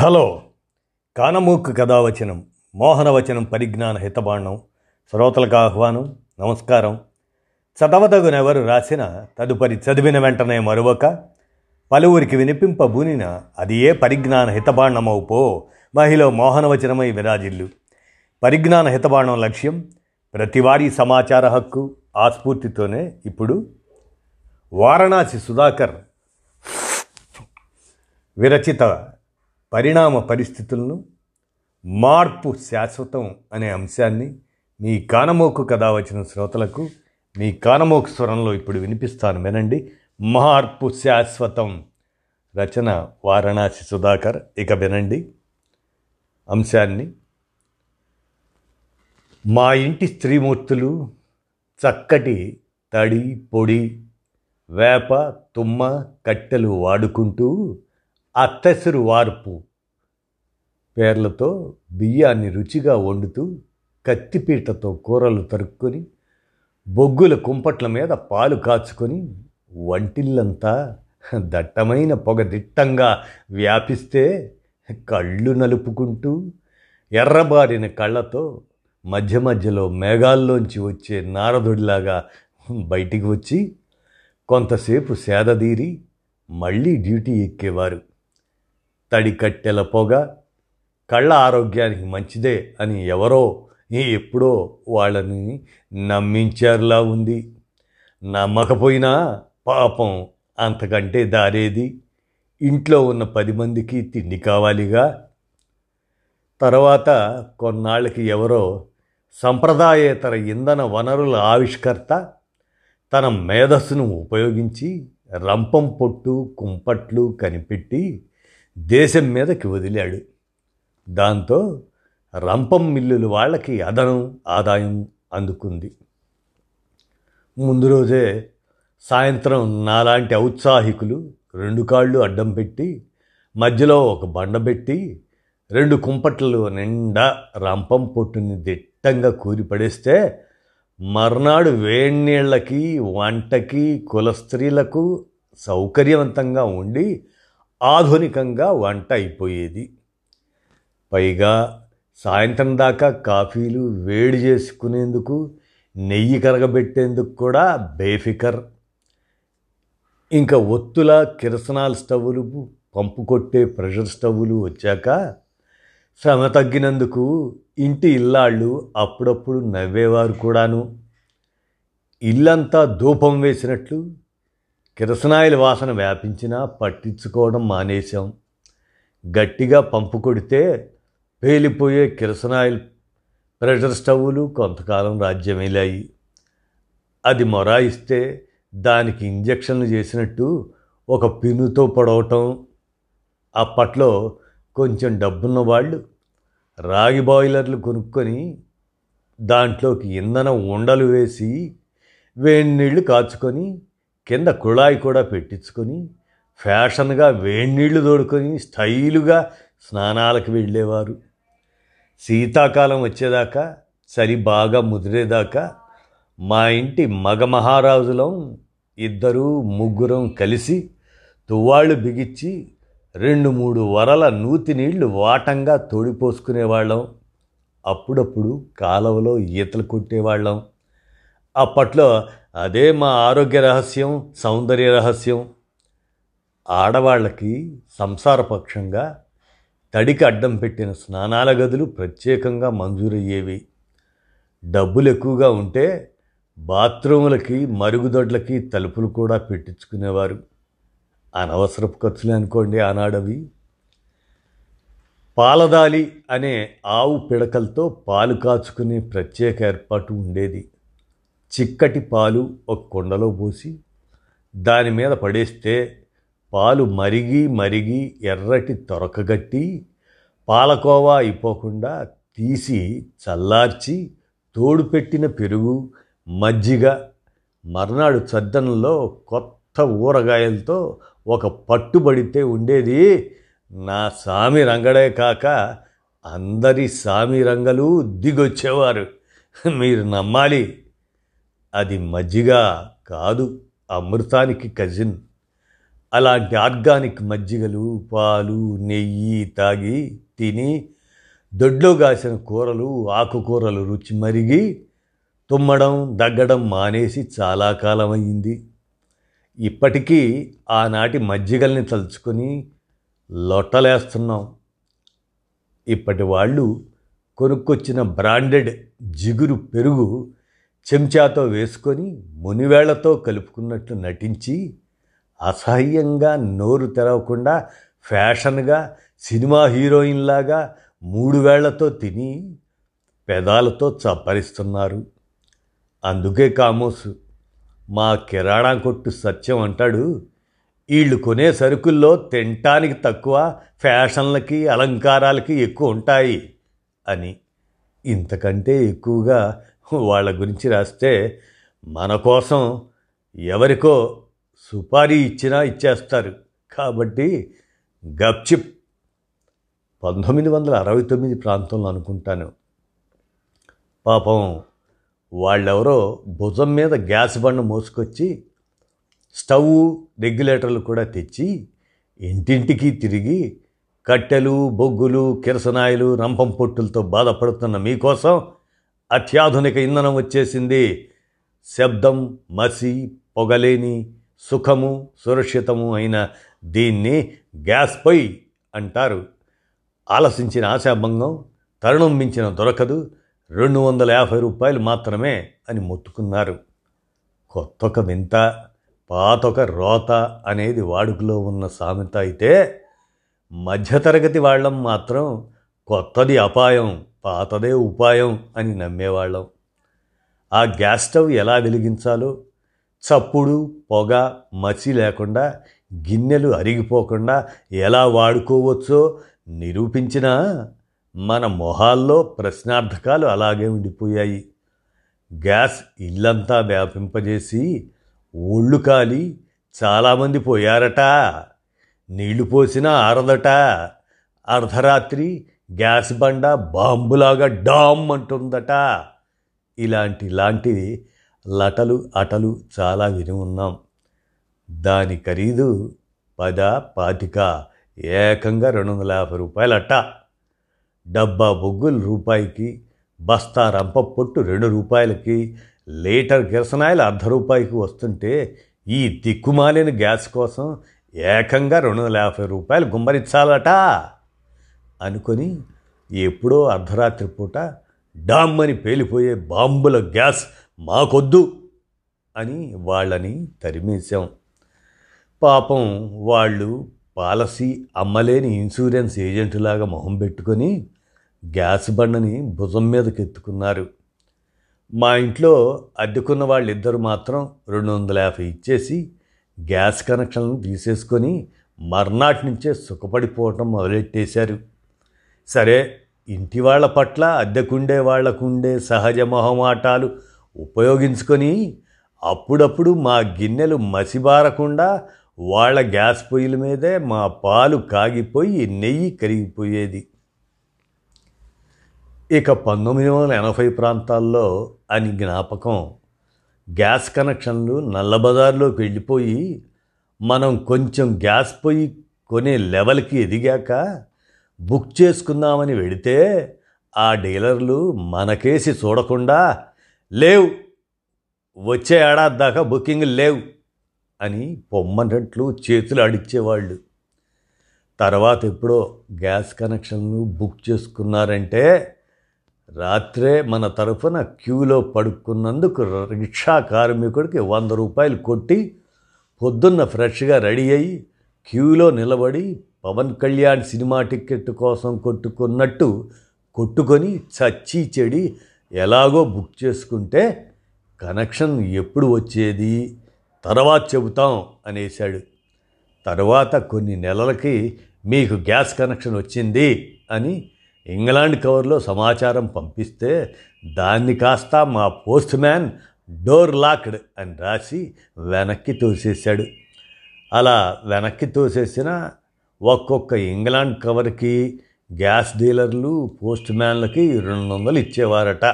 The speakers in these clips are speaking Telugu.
హలో. కానమూకు కథావచనం మోహనవచనం పరిజ్ఞాన హితబాండం శ్రోతలకు ఆహ్వానం నమస్కారం. చదవదగునెవరు రాసిన తదుపరి చదివిన వెంటనే మరొక పలువురికి వినిపింపబూనిన అది ఏ పరిజ్ఞాన హితబాండమవు పో మహిళ మోహనవచనమై విరాజిల్లు. పరిజ్ఞాన హితబాండం లక్ష్యం ప్రతివారీ సమాచార హక్కు ఆస్ఫూర్తితోనే ఇప్పుడు. వారణాసి సుధాకర్ విరచిత పరిణామ పరిస్థితులను మార్పు శాశ్వతం అనే అంశాన్ని మీ కానమోకు కథ వచ్చిన శ్రోతలకు మీ కానమోకు స్వరంలో ఇప్పుడు వినిపిస్తాను వినండి. మార్పు శాశ్వతం. రచన వారణాసి సుధాకర్. ఇక వినండి. అంశాన్ని. మా ఇంటి స్త్రీమూర్తులు చక్కటి తడి పొడి వేప తుమ్మ కట్టెలు వాడుకుంటూ అత్తెసరు వార్పు పేర్లతో బియ్యాన్ని రుచిగా వండుతూ కత్తిపీటతో కూరలు తరుక్కొని బొగ్గుల కుంపట్ల మీద పాలు కాచుకొని వంటిల్లంతా దట్టమైన పొగ దిట్టంగా వ్యాపిస్తే కళ్ళు నలుపుకుంటూ ఎర్రబారిన కళ్ళతో మధ్య మధ్యలో మేఘాల్లోంచి వచ్చే నారదుడిలాగా బయటికి వచ్చి కొంతసేపు సేదదీరి మళ్ళీ డ్యూటీ ఎక్కేవారు. తడి కట్టెల పొగ కళ్ళ ఆరోగ్యానికి మంచిదే అని ఎవరో ఎప్పుడో వాళ్ళని నమ్మించారులా ఉంది. నమ్మకపోయినా పాపం అంతకంటే దారేది. ఇంట్లో ఉన్న పది మందికి తిండి కావాలిగా. తర్వాత కొన్నాళ్ళకి ఎవరో సంప్రదాయేతర ఇంధన వనరుల ఆవిష్కర్త తన మేధస్సును ఉపయోగించి రంపం పొట్టు కుంపట్లు కనిపెట్టి దేశం మీదకి వదిలాడు. దాంతో రంపం మిల్లులు వాళ్ళకి అదనం ఆదాయం అందుకుంది. ముందు రోజే సాయంత్రం నాలాంటి ఔత్సాహికులు రెండు కాళ్ళు అడ్డం పెట్టి మధ్యలో ఒక బండ పెట్టి రెండు కుంపట్లు నిండా రంపం పొట్టుని దిట్టంగా కూరిపడేస్తే మర్నాడు వేణీళ్ళకి వంటకి కులస్త్రీలకు సౌకర్యవంతంగా ఉండి ఆధునికంగా వంట అయిపోయేది. పైగా సాయంత్రం దాకా కాఫీలు వేడి చేసుకునేందుకు నెయ్యి కరగబెట్టేందుకు కూడా బేఫికర్. ఇంకా ఒత్తుల కిరసనాల స్టవ్లు పంపు కొట్టే ప్రెషర్ స్టవ్వులు వచ్చాక శ్రమ తగ్గినందుకు ఇంటి ఇల్లాళ్ళు అప్పుడప్పుడు నవ్వేవారు కూడాను. ఇల్లంతా ధూపం వేసినట్లు కిరసనాయిల వాసన వ్యాపించినా పట్టించుకోవడం మానేశాం. గట్టిగా పంపు కొడితే పేలిపోయే కిరసనాయిల్ ప్రెషర్ స్టవ్వులు కొంతకాలం రాజ్యమేలాయి. అది మొరాయిస్తే దానికి ఇంజక్షన్లు చేసినట్టు ఒక పిన్నుతో పొడవటం. అప్పట్లో కొంచెం డబ్బున్న వాళ్ళు రాగి బాయిలర్లు కొనుక్కొని దాంట్లోకి ఇంధనం ఉండలు వేసి వేడి నీళ్ళు కాచుకొని కింద కుళాయి కూడా పెట్టించుకొని ఫ్యాషన్గా వేడి తోడుకొని స్టైలుగా స్నానాలకు వెళ్ళేవారు. శీతాకాలం వచ్చేదాకా చలి బాగా ముదిరేదాకా మా ఇంటి మగ మహారాజులం ఇద్దరు ముగ్గురం కలిసి తువ్వాళ్ళు బిగిచ్చి రెండు మూడు వరల నూతి నీళ్ళు వాటంగా తోడిపోసుకునేవాళ్ళం. అప్పుడప్పుడు కాలవలో ఈతలు కొట్టేవాళ్ళం. అప్పట్లో అదే మా ఆరోగ్య రహస్యం సౌందర్య రహస్యం. ఆడవాళ్ళకి సంసారపక్షంగా తడికి అడ్డం పెట్టిన స్నానాల గదులు ప్రత్యేకంగా మంజూరయ్యేవి. డబ్బులు ఎక్కువగా ఉంటే బాత్రూములకి మరుగుదొడ్లకి తలుపులు కూడా పెట్టించుకునేవారు. అనవసరపు ఖర్చులు అనుకోండి ఆనాడవి. పాలదాలి అనే ఆవు పిడకలతో పాలు కాచుకునే ప్రత్యేక ఏర్పాటు ఉండేది. చిక్కటి పాలు ఒక కుండలో పోసి దాని మీద పడేస్తే పాలు మరిగి మరిగి ఎర్రటి తొరకగట్టి పాలకోవా అయిపోకుండా తీసి చల్లార్చి తోడు పెట్టిన పెరుగు మజ్జిగ మర్నాడు చద్దనంలో కొత్త ఊరగాయలతో ఒక పట్టుబడితే ఉండేది నా సామి రంగడే కాక అందరి సామి రంగలు దిగొచ్చేవారు. మీరు నమ్మాలి. అది మజ్జిగ కాదు అమృతానికి కజిన్. అలాంటి ఆర్గానిక్ మజ్జిగలు పాలు నెయ్యి తాగి తిని దొడ్లో కాసిన కూరలు ఆకుకూరలు రుచి మరిగి తుమ్మడం దగ్గడం మానేసి చాలా కాలం అయింది ఇప్పటికీ ఆనాటి మజ్జిగల్ని తలుచుకొని లొట్టలేస్తున్నాం. ఇప్పటి వాళ్ళు కొనుక్కొచ్చిన బ్రాండెడ్ జిగురు పెరుగు చెంచాతో వేసుకొని మునివేళ్ళతో కలుపుకున్నట్లు నటించి అసహ్యంగా నోరు తెరవకుండా ఫ్యాషన్గా సినిమా హీరోయిన్లాగా మూడు వేళ్ళతో తిని పెదాలతో చప్పరిస్తున్నారు. అందుకే కామోసు మా కిరాణా కొట్టు సత్యం అంటాడు. వీళ్ళు కొనే సరుకుల్లో తినటానికి తక్కువ ఫ్యాషన్లకి అలంకారాలకి ఎక్కువ ఉంటాయి అని. ఇంతకంటే ఎక్కువగా వాళ్ళ గురించి రాస్తే మన కోసం ఎవరికో సుపారీ ఇచ్చినా ఇచ్చేస్తారు. కాబట్టి గప్చిప్. పంతొమ్మిది వందల అరవై తొమ్మిది ప్రాంతంలో అనుకుంటాను. పాపం వాళ్ళెవరో భుజం మీద గ్యాస్ బండ మోసుకొచ్చి స్టవ్ రెగ్యులేటర్లు కూడా తెచ్చి ఇంటింటికి తిరిగి కట్టెలు బొగ్గులు కిరసనాయిలు రంపం పొట్టులతో బాధపడుతున్న మీకోసం అత్యాధునిక ఇంధనం వచ్చేసింది. శబ్దం మసి పొగలేని సుఖము సురక్షితము అయిన దీన్ని గ్యాస్ పొయ్యి అంటారు. ఆలసించిన ఆశాభంగం తరుణం మించిన దొరకదు. రెండు వందల యాభై రూపాయలు మాత్రమే అని మొత్తుకున్నారు. కొత్తొక వింత పాతొక రోత అనేది వాడుకలో ఉన్న సామెత అయితే మధ్యతరగతి వాళ్ళం మాత్రం కొత్తది అపాయం. పాతదే ఉపాయం అని నమ్మేవాళ్ళం. ఆ గ్యాస్ స్టవ్ ఎలా వెలిగించాలో చప్పుడు పొగ మచి లేకుండా గిన్నెలు అరిగిపోకుండా ఎలా వాడుకోవచ్చో నిరూపించినా మన మొహాల్లో ప్రశ్నార్థకాలు అలాగే ఉండిపోయాయి. గ్యాస్ ఇల్లంతా వ్యాపింపజేసి ఒళ్ళు కాలి చాలామంది పోయారట. నీళ్ళు పోసినా ఆరదట. అర్ధరాత్రి గ్యాస్ బండ బాంబులాగా డామ్ అంటుందట. ఇలాంటి లాంటివి లటలు అటలు చాలా విని ఉన్నాం. దాని ఖరీదు పద పాతిక ఏకంగా రెండు వందల యాభై రూపాయలట. డబ్బా బొగ్గులు రూపాయికి బస్తా రంప పొట్టు రెండు రూపాయలకి లీటర్ కిరసనాయిలు అర్ధ రూపాయికి వస్తుంటే ఈ దిక్కుమాలిన గ్యాస్ కోసం ఏకంగా రెండు వందల యాభై రూపాయలు గుమ్మరించాలట. అనుకొని ఎప్పుడో అర్ధరాత్రి పూట డామ్మని పేలిపోయే బాంబుల గ్యాస్ మాకొద్దు అని వాళ్ళని తరిమేశాం. పాపం వాళ్ళు పాలసీ అమ్మలేని ఇన్సూరెన్స్ ఏజెంటులాగా మొహం పెట్టుకొని గ్యాస్ బండని భుజం మీదకి ఎత్తుకున్నారు మా ఇంట్లో అద్దెకున్న వాళ్ళిద్దరు మాత్రం రెండు వందల యాభై ఇచ్చేసి గ్యాస్ కనెక్షన్లు తీసేసుకొని మర్నాటి నుంచే సుఖపడిపోవటం మొదలెట్టేశారు. సరే ఇంటి వాళ్ళ పట్ల అద్దెకుండే వాళ్ళకుండే సహజ మొహమాటాలు ఉపయోగించుకొని అప్పుడప్పుడు మా గిన్నెలు మసిబారకుండా వాళ్ళ గ్యాస్ పొయ్యిల మీదే మా పాలు కాగిపోయి నెయ్యి కరిగిపోయేది. ఇక పంతొమ్మిది వందల ఎనభై ప్రాంతాల్లో అని జ్ఞాపకం గ్యాస్ కనెక్షన్లు నల్లబజార్లోకి వెళ్ళిపోయి మనం కొంచెం గ్యాస్ పొయ్యి కొనే లెవెల్కి ఎదిగాక బుక్ చేసుకుందామని వెడితే ఆ డీలర్లు మనకేసి చూడకుండా లేవు వచ్చే ఏడాది దాకా బుకింగ్ లేవు అని పొమ్మన్నట్లు చేతులు అడిచేవాళ్ళు తర్వాత ఎప్పుడో గ్యాస్ కనెక్షన్లు బుక్ చేసుకున్నారంటే రాత్రే మన తరఫున క్యూలో పడుకున్నందుకు రిక్షా కార్మికుడికి వంద రూపాయలు కొట్టి పొద్దున్న ఫ్రెష్గా రెడీ అయ్యి క్యూలో నిలబడి పవన్ కళ్యాణ్ సినిమా టికెట్ కోసం కొట్టుకున్నట్టు కొట్టుకొని చచ్చి చెడి ఎలాగో బుక్ చేసుకుంటే కనెక్షన్ ఎప్పుడు వచ్చేది? తర్వాత చెబుతాం అనేశాడు. తర్వాత కొన్ని నెలలకి మీకు గ్యాస్ కనెక్షన్ వచ్చింది అని ఇంగ్లాండ్ కవర్లో సమాచారం పంపిస్తే దాన్ని కాస్త మా పోస్ట్ మ్యాన్ డోర్ లాక్డ్ అని రాసి వెనక్కి తోసేశాడు. అలా వెనక్కి తోసేసిన ఒక్కొక్క ఇంగ్లాండ్ కవర్కి గ్యాస్ డీలర్లు పోస్ట్ మ్యాన్లకి రెండు వందలు ఇచ్చేవారట.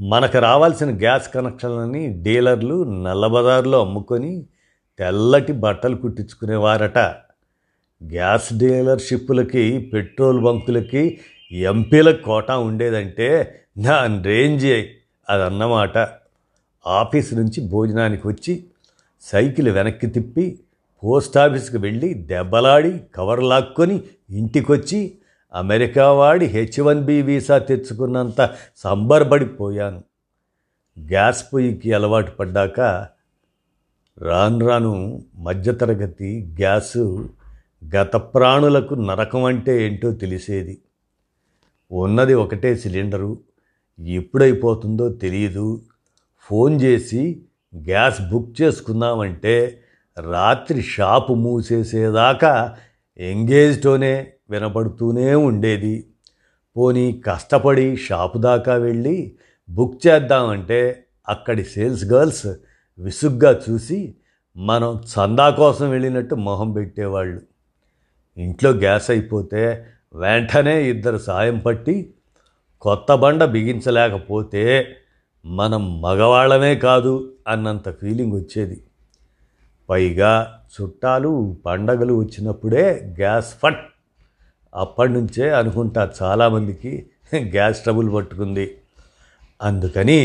మనకు రావాల్సిన గ్యాస్ కనెక్షన్లని డీలర్లు నల్లబజార్లో అమ్ముకొని తెల్లటి బట్టలు కుట్టించుకునేవారట. గ్యాస్ డీలర్షిప్పులకి పెట్రోల్ బంకులకి ఎంపీల కోటా ఉండేదంటే దాని రేంజ్ అదన్నమాట. ఆఫీస్ నుంచి భోజనానికి వచ్చి సైకిల్ వెనక్కి తిప్పి పోస్ట్ ఆఫీస్కి వెళ్ళి దెబ్బలాడి కవర్ లాక్కొని ఇంటికొచ్చి అమెరికా వాడి హెచ్ వన్ బి వీసా తెచ్చుకున్నంత సంబరపడిపోయాను. గ్యాస్ పొయ్యికి అలవాటు పడ్డాక రాను రాను మధ్యతరగతి గ్యాసు గత ప్రాణులకు నరకం అంటే ఏంటో తెలిసేది. ఉన్నది ఒకటే సిలిండరు ఎప్పుడైపోతుందో తెలియదు ఫోన్ చేసి గ్యాస్ బుక్ చేసుకుందామంటే రాత్రి షాపు మూసేసేదాకా ఎంగేజ్తోనే వినపడుతూనే ఉండేది. పోనీ కష్టపడి షాపు దాకా వెళ్ళి బుక్ చేద్దామంటే అక్కడి సేల్స్ గర్ల్స్ విసుగ్గా చూసి మనం చందా కోసం వెళ్ళినట్టు మొహం పెట్టేవాళ్ళు. ఇంట్లో గ్యాస్ అయిపోతే వెంటనే ఇద్దరు సాయం పట్టి కొత్త బండ బిగించలేకపోతే మనం మగవాళ్ళమే కాదు అన్నంత ఫీలింగ్ వచ్చేది. పైగా చుట్టాలు పండగలు వచ్చినప్పుడే గ్యాస్ ఫట్. అప్పటి నుంచే అనుకుంటా చాలామందికి గ్యాస్ ట్రబుల్ పట్టుకుంది. అందుకని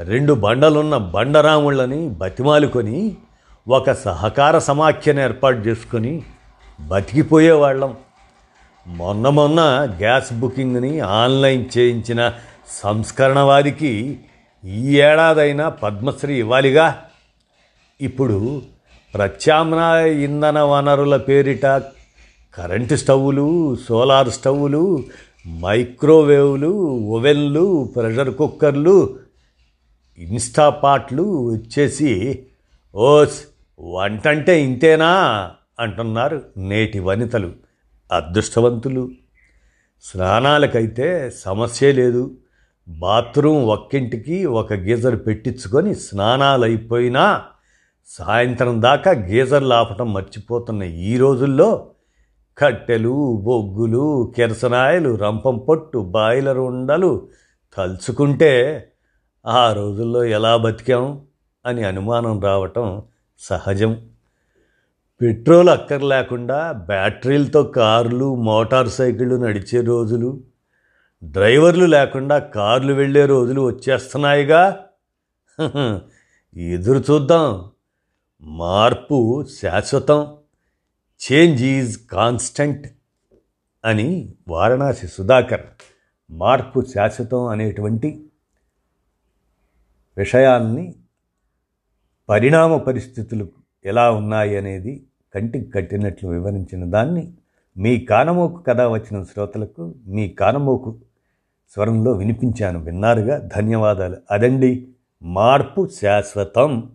రెండు బండలున్న బండరాముళ్ళని బతిమాలుకొని ఒక సహకార సమాఖ్యను ఏర్పాటు చేసుకొని బతికిపోయేవాళ్ళం. మొన్న మొన్న గ్యాస్ బుకింగ్ని ఆన్లైన్ చేయించిన సంస్కరణవాదికి ఈ ఏడాదైనా పద్మశ్రీ ఇవ్వాలిగా. ఇప్పుడు ప్రత్యామ్నాయ ఇంధన వనరుల పేరిట కరెంటు స్టవ్వులు సోలార్ స్టవ్వులు మైక్రోవేవ్లు ఓవెన్లు ప్రెషర్ కుక్కర్లు ఇన్స్టాపాట్లు వచ్చేసి ఓస్ వంటంటే ఇంతేనా? అంటున్నారు నేటి వనితలు అదృష్టవంతులు. స్నానాలకైతే సమస్య లేదు. బాత్రూమ్ ఒక్కింటికి ఒక గీజర్ పెట్టించుకొని స్నానాలు అయిపోయినా సాయంత్రం దాకా గీజర్లు ఆపటం మర్చిపోతున్న ఈ రోజుల్లో కట్టెలు బొగ్గులు కిరసనాయలు రంపం పొట్టు బాయిలర్ ఉండలు తలుచుకుంటే ఆ రోజుల్లో ఎలా బతికాం అని అనుమానం రావటం సహజం. పెట్రోల్ అక్కర్లేకుండా బ్యాటరీలతో కార్లు మోటార్ సైకిళ్ళు నడిచే రోజులు డ్రైవర్లు లేకుండా కార్లు వెళ్ళే రోజులు వచ్చేస్తున్నాయిగా. ఎదురు చూద్దాం. మార్పు శాశ్వతం చేంజ్ ఈజ్ కాన్స్టంట్ అని వారణాసి సుధాకర్ మార్పు శాశ్వతం అనేటువంటి విషయాల్ని పరిణామ పరిస్థితులు ఎలా ఉన్నాయి అనేది కంటికి కట్టినట్లు వివరించిన దాన్ని మీ కానమోకు కథ వచ్చిన శ్రోతలకు మీ కానమోకు స్వరంలో వినిపించాను. విన్నారుగా? ధన్యవాదాలు. అదండి మార్పు శాశ్వతం.